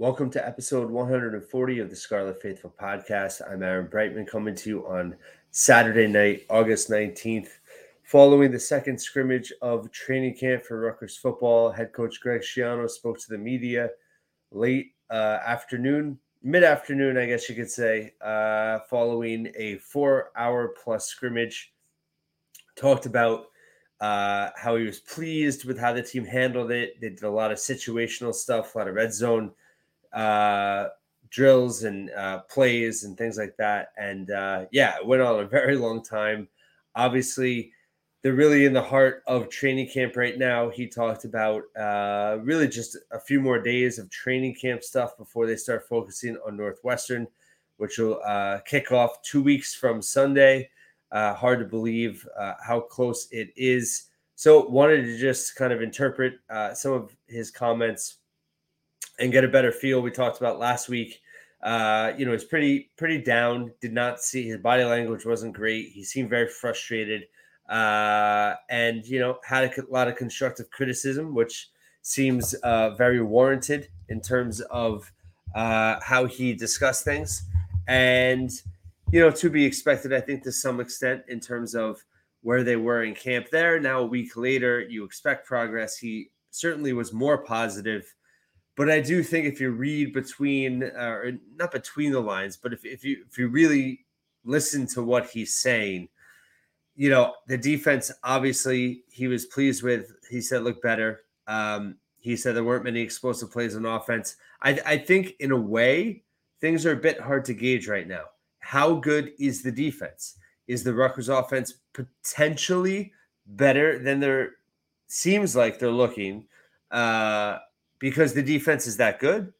Welcome to episode 140 of the Scarlet Faithful podcast. I'm Aaron Breitman coming to you on Saturday night, August 19th, following the second scrimmage of training camp for Rutgers football. Head coach Greg Schiano spoke to the media late uh, afternoon, mid afternoon, I guess you could say, uh, following a four hour plus scrimmage. Talked about uh, how he was pleased with how the team handled it. They did a lot of situational stuff, a lot of red zone uh, drills and uh, plays and things like that. And uh, yeah, it went on a very long time. Obviously, they're really in the heart of training camp right now. He talked about uh, really just a few more days of training camp stuff before they start focusing on Northwestern, which will uh, kick off two weeks from Sunday. Uh, hard to believe uh, how close it is. So, wanted to just kind of interpret uh, some of his comments and get a better feel. We talked about last week. Uh, you know, he's pretty pretty down. Did not see his body language wasn't great. He seemed very frustrated, uh, and you know had a lot of constructive criticism, which seems uh, very warranted in terms of uh, how he discussed things, and you know to be expected. I think to some extent in terms of where they were in camp. There now a week later, you expect progress. He certainly was more positive but I do think if you read between, uh, or not between the lines, but if, if you if you really listen to what he's saying, you know the defense obviously he was pleased with. He said look better. Um, he said there weren't many explosive plays on offense. I, I think in a way things are a bit hard to gauge right now. How good is the defense? Is the Rutgers offense potentially better than there seems like they're looking? Uh, because the defense is that good,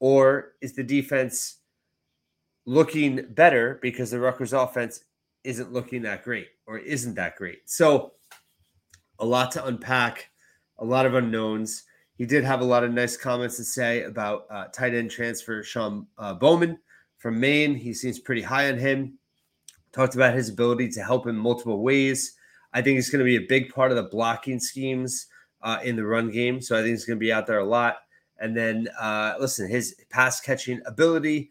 or is the defense looking better because the Rutgers offense isn't looking that great or isn't that great? So, a lot to unpack, a lot of unknowns. He did have a lot of nice comments to say about uh, tight end transfer Sean uh, Bowman from Maine. He seems pretty high on him. Talked about his ability to help in multiple ways. I think he's going to be a big part of the blocking schemes uh, in the run game. So I think he's going to be out there a lot. And then, uh, listen, his pass catching ability.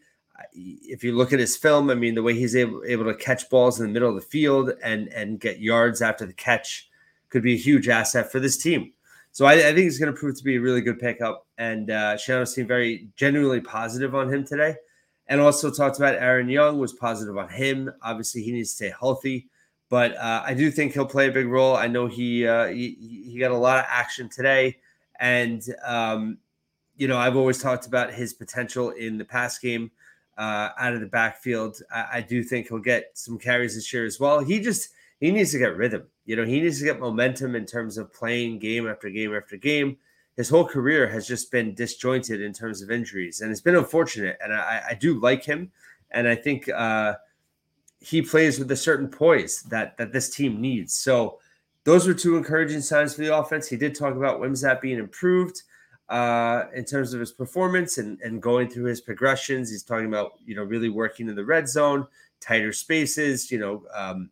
If you look at his film, I mean, the way he's able, able to catch balls in the middle of the field and and get yards after the catch could be a huge asset for this team. So I, I think he's going to prove to be a really good pickup. And uh, Schiano seemed very genuinely positive on him today, and also talked about Aaron Young was positive on him. Obviously, he needs to stay healthy. But uh, I do think he'll play a big role. I know he, uh, he, he got a lot of action today, and um, you know I've always talked about his potential in the pass game uh, out of the backfield. I, I, do think he'll get some carries this year as well. He just he needs to get rhythm. You know he needs to get momentum in terms of playing game after game after game. His whole career has just been disjointed in terms of injuries, and it's been unfortunate. And I, I do like him, and I think uh, he plays with a certain poise that that this team needs. So those were two encouraging signs for the offense. He did talk about Wimsatt being improved uh, in terms of his performance and, and going through his progressions. He's talking about you know really working in the red zone, tighter spaces, you know, um,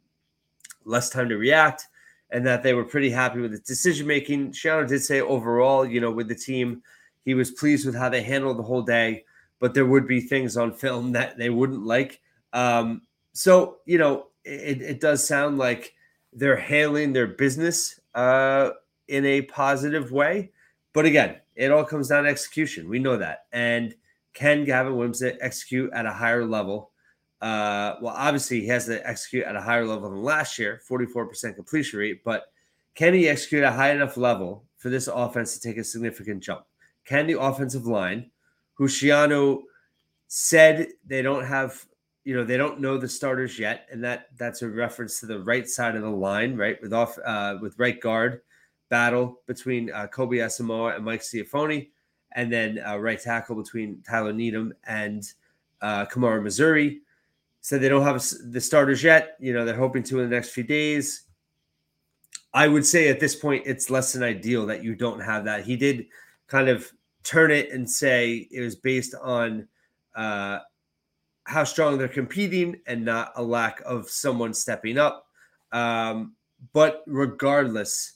less time to react, and that they were pretty happy with the decision making. Schiano did say overall, you know, with the team, he was pleased with how they handled the whole day, but there would be things on film that they wouldn't like. Um, so you know, it, it does sound like they're handling their business uh, in a positive way. But again, it all comes down to execution. We know that. And can Gavin Wimsatt execute at a higher level? Uh, well, obviously, he has to execute at a higher level than last year, 44% completion rate. But can he execute at a high enough level for this offense to take a significant jump? Can the offensive line, who Schiano said they don't have you know they don't know the starters yet, and that that's a reference to the right side of the line, right with off uh, with right guard battle between uh, Kobe Asamoah and Mike Schiaffoni, and then uh, right tackle between Tyler Needham and uh, Kamara Missouri. Said they don't have the starters yet. You know they're hoping to in the next few days. I would say at this point it's less than ideal that you don't have that. He did kind of turn it and say it was based on uh, how strong they're competing and not a lack of someone stepping up. Um, but regardless,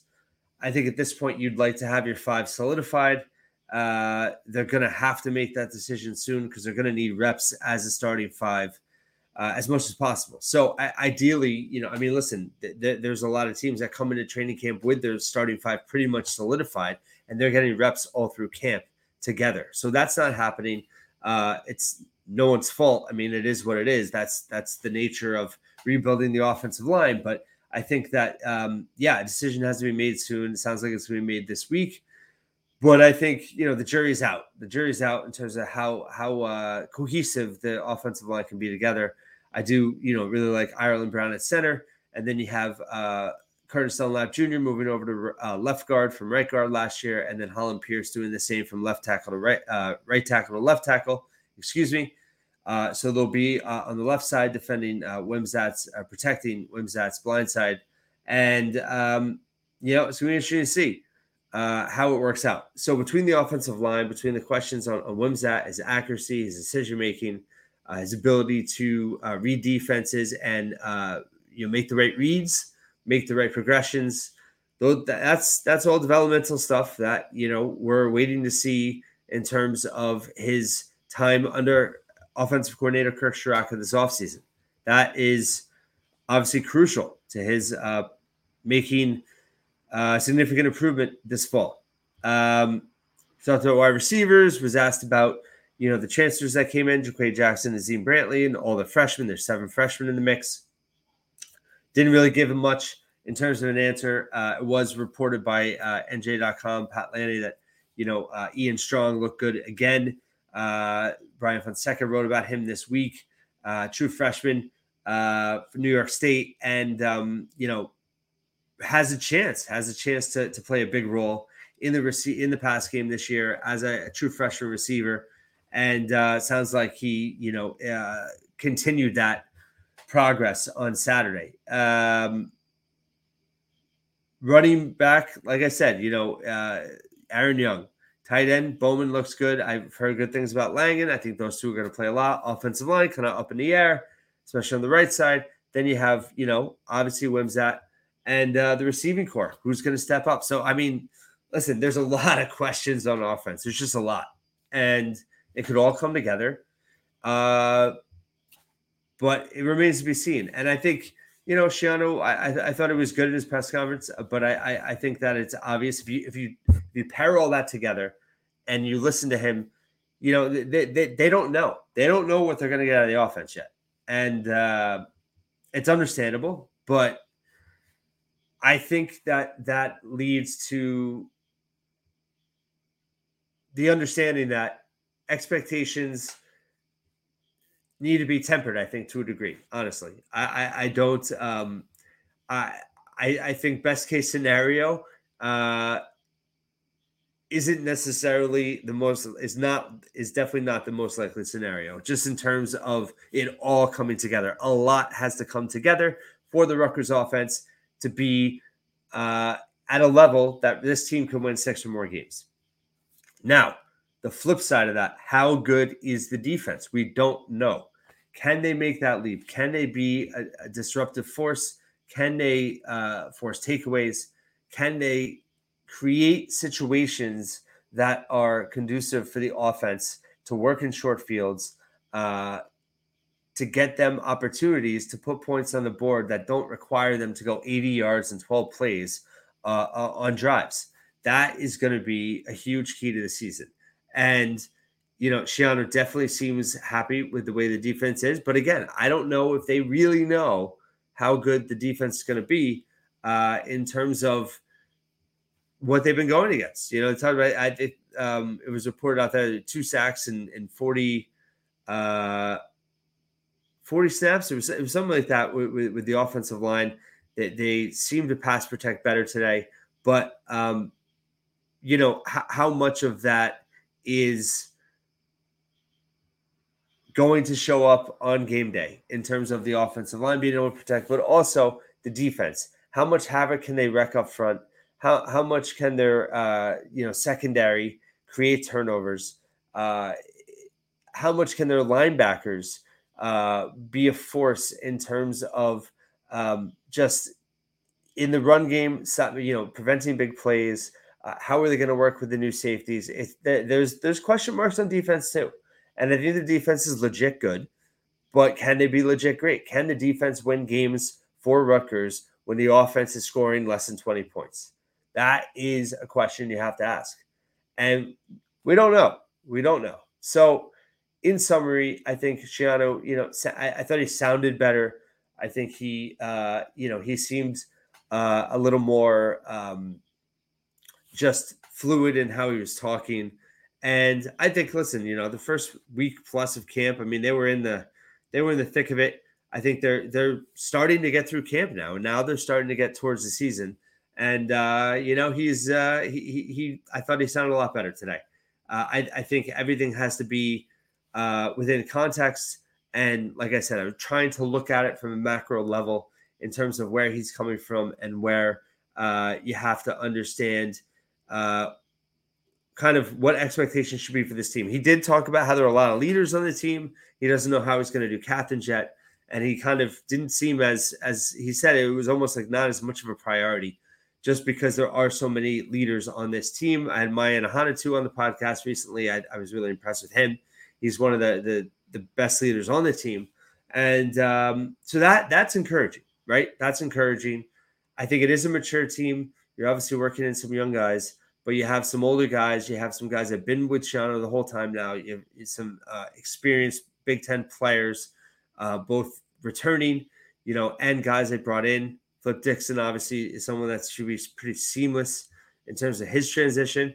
I think at this point you'd like to have your five solidified. Uh, they're going to have to make that decision soon because they're going to need reps as a starting five uh, as much as possible. So I, ideally, you know, I mean, listen, th- th- there's a lot of teams that come into training camp with their starting five pretty much solidified, and they're getting reps all through camp together. So that's not happening. Uh, it's no one's fault. I mean, it is what it is. That's that's the nature of rebuilding the offensive line. But I think that um, yeah, a decision has to be made soon. It sounds like it's going to be made this week. But I think you know the jury's out. The jury's out in terms of how how uh, cohesive the offensive line can be together. I do you know really like Ireland Brown at center, and then you have uh, Curtis Dunlap Jr. moving over to uh, left guard from right guard last year, and then Hollin Pierce doing the same from left tackle to right uh, right tackle to left tackle. Excuse me. Uh, so they'll be uh, on the left side defending uh, uh, protecting Wimsatt's blind side. And, um, you know, it's going to be interesting to see uh, how it works out. So between the offensive line, between the questions on, on his accuracy, his decision making, his ability to read defenses and, you know, make the right reads, make the right progressions. Though that's that's all developmental stuff that you know we're waiting to see in terms of his time under offensive coordinator Kirk Ciarrocca this offseason. That is obviously crucial to his uh, making uh, significant improvement this fall. Um, talked about wide receivers, was asked about, you know, the chancellors that came in, Jaquay Jackson, Azim Brantley, and all the freshmen. There's seven freshmen in the mix. Didn't really give him much in terms of an answer. Uh, it was reported by uh, NJ.com, Pat Lanni, that, you know, uh, Ian Strong looked good again. Uh, Brian Fonseca wrote about him this week. Uh, true freshman uh, for New York State, and um, you know has a chance has a chance to, to play a big role in the rece- in the pass game this year as a, a true freshman receiver. And uh, sounds like he you know uh, continued that progress on Saturday. Um, running back, like I said, you know, uh, Aaron Young Tight end, Bowman looks good. I've heard good things about Langan. I think those two are going to play a lot. Offensive line kind of up in the air, especially on the right side. Then you have, you know, obviously Wimsatt and uh, the receiving core. Who's going to step up? So, I mean, listen, there's a lot of questions on offense. There's just a lot. And it could all come together. Uh, but it remains to be seen. And I think, you know, Schiano, I, I, thought it was good in his press conference, but I, I, I think that it's obvious if you if you you pair all that together and you listen to him, you know, they, they, they don't know. They don't know what they're going to get out of the offense yet. And uh, it's understandable, but I think that that leads to the understanding that expectations need to be tempered, I think, to a degree, honestly. I, I, I don't, um, I, I, I think best case scenario, uh, isn't necessarily the most is not is definitely not the most likely scenario just in terms of it all coming together a lot has to come together for the Rutgers offense to be uh, at a level that this team can win six or more games now the flip side of that how good is the defense? We don't know. Can they make that leap? Can they be a, a disruptive force? Can they uh, force takeaways? Can they create situations that are conducive for the offense to work in short fields, uh, to get them opportunities to put points on the board that don't require them to go 80 yards and 12 plays uh, uh, on drives. That is going to be a huge key to the season. And, you know, Schiano definitely seems happy with the way the defense is. But again, I don't know if they really know how good the defense is going to be uh, in terms of what they've been going against. You know, talk about I it, um, it was reported out there two sacks and, and 40 uh 40 snaps. It was, it was something like that with, with, with the offensive line. They, they seem to pass protect better today, but um, you know h- how much of that is going to show up on game day in terms of the offensive line being able to protect, but also the defense. How much havoc can they wreck up front? how how much can their uh, you know secondary create turnovers? Uh, how much can their linebackers uh, be a force in terms of um, just in the run game, you know, preventing big plays, Uh, how are they going to work with the new safeties? There's there's question marks on defense too, and I think the defense is legit good, but can they be legit great? Can the defense win games for Rutgers when the offense is scoring less than 20 points? That is a question you have to ask, and we don't know. We don't know. So, in summary, I think Schiano, you know, I, I thought he sounded better. I think he, uh, you know, he seemed uh, a little more. Um, just fluid in how he was talking. And I think, listen, you know, the first week plus of camp, I mean, they were in the they were in the thick of it. I think they're they're starting to get through camp now, and now they're starting to get towards the season. And uh, you know, he's uh, he, he, he I thought he sounded a lot better today. Uh, I, I think everything has to be uh, within context. And like I said, I'm trying to look at it from a macro level in terms of where he's coming from and where uh, you have to understand uh, kind of what expectations should be for this team. He did talk about how there are a lot of leaders on the team. He doesn't know how he's going to do captains yet, and he kind of didn't seem as as he said it was almost like not as much of a priority, just because there are so many leaders on this team. I had Maya too on the podcast recently. I, I, was really impressed with him. He's one of the the, the best leaders on the team, and um, so that that's encouraging, right? That's encouraging. I think it is a mature team. You're obviously working in some young guys, but you have some older guys. You have some guys that have been with Schiano the whole time now. You have some uh, experienced Big Ten players, uh, both returning, you know, and guys they brought in. Flip Dixon obviously is someone that should be pretty seamless in terms of his transition.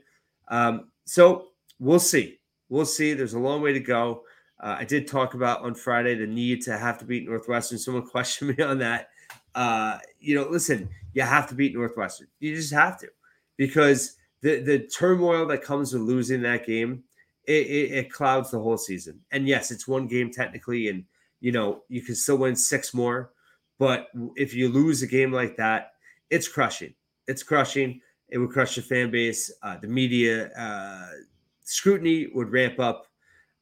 Um, so we'll see. We'll see. There's a long way to go. Uh, I did talk about on Friday the need to have to beat Northwestern. Someone questioned me on that. Uh, you know, listen, you have to beat Northwestern. You just have to because the the turmoil that comes with losing that game it, it, it, clouds the whole season. And yes, it's one game technically, and you know you can still win six more. But if you lose a game like that, it's crushing. It's crushing. It would crush the fan base. Uh, the media uh, scrutiny would ramp up.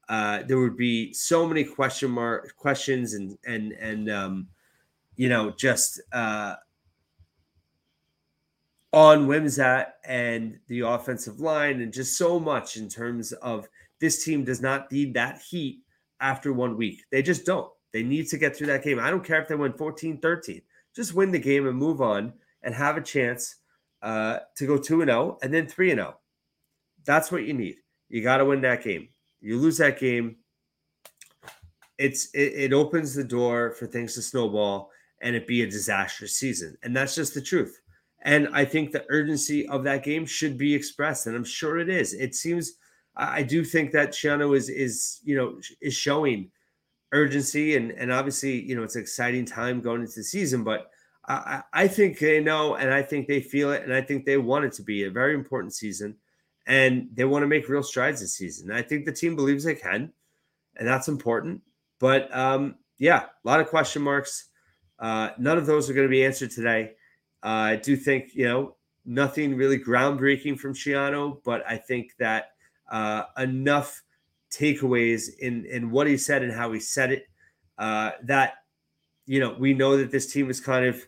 Uh, there would be so many question mark questions and and and um, you know just uh, on Wimsatt and the offensive line, and just so much in terms of this team does not need that heat after one week. They just don't. They need to get through that game. I don't care if they win 14 13, just win the game and move on and have a chance uh, to go 2 0 and then 3 0. That's what you need. You got to win that game. You lose that game, it's it, it opens the door for things to snowball and it be a disastrous season. And that's just the truth. And I think the urgency of that game should be expressed, and I'm sure it is. It seems I do think that Schiano is is you know is showing urgency, and and obviously you know it's an exciting time going into the season, but. I, I think they know, and I think they feel it, and I think they want it to be a very important season, and they want to make real strides this season. I think the team believes they can, and that's important. But um, yeah, a lot of question marks. Uh, none of those are going to be answered today. I do think, you know, nothing really groundbreaking from Schiano, but I think that uh, enough takeaways in in what he said and how he said it uh, that you know we know that this team is kind of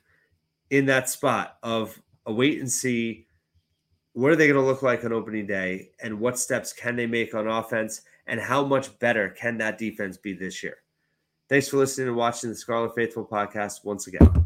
in that spot of a wait and see what are they going to look like on opening day and what steps can they make on offense and how much better can that defense be this year. Thanks for listening and watching the scarlet faithful podcast once again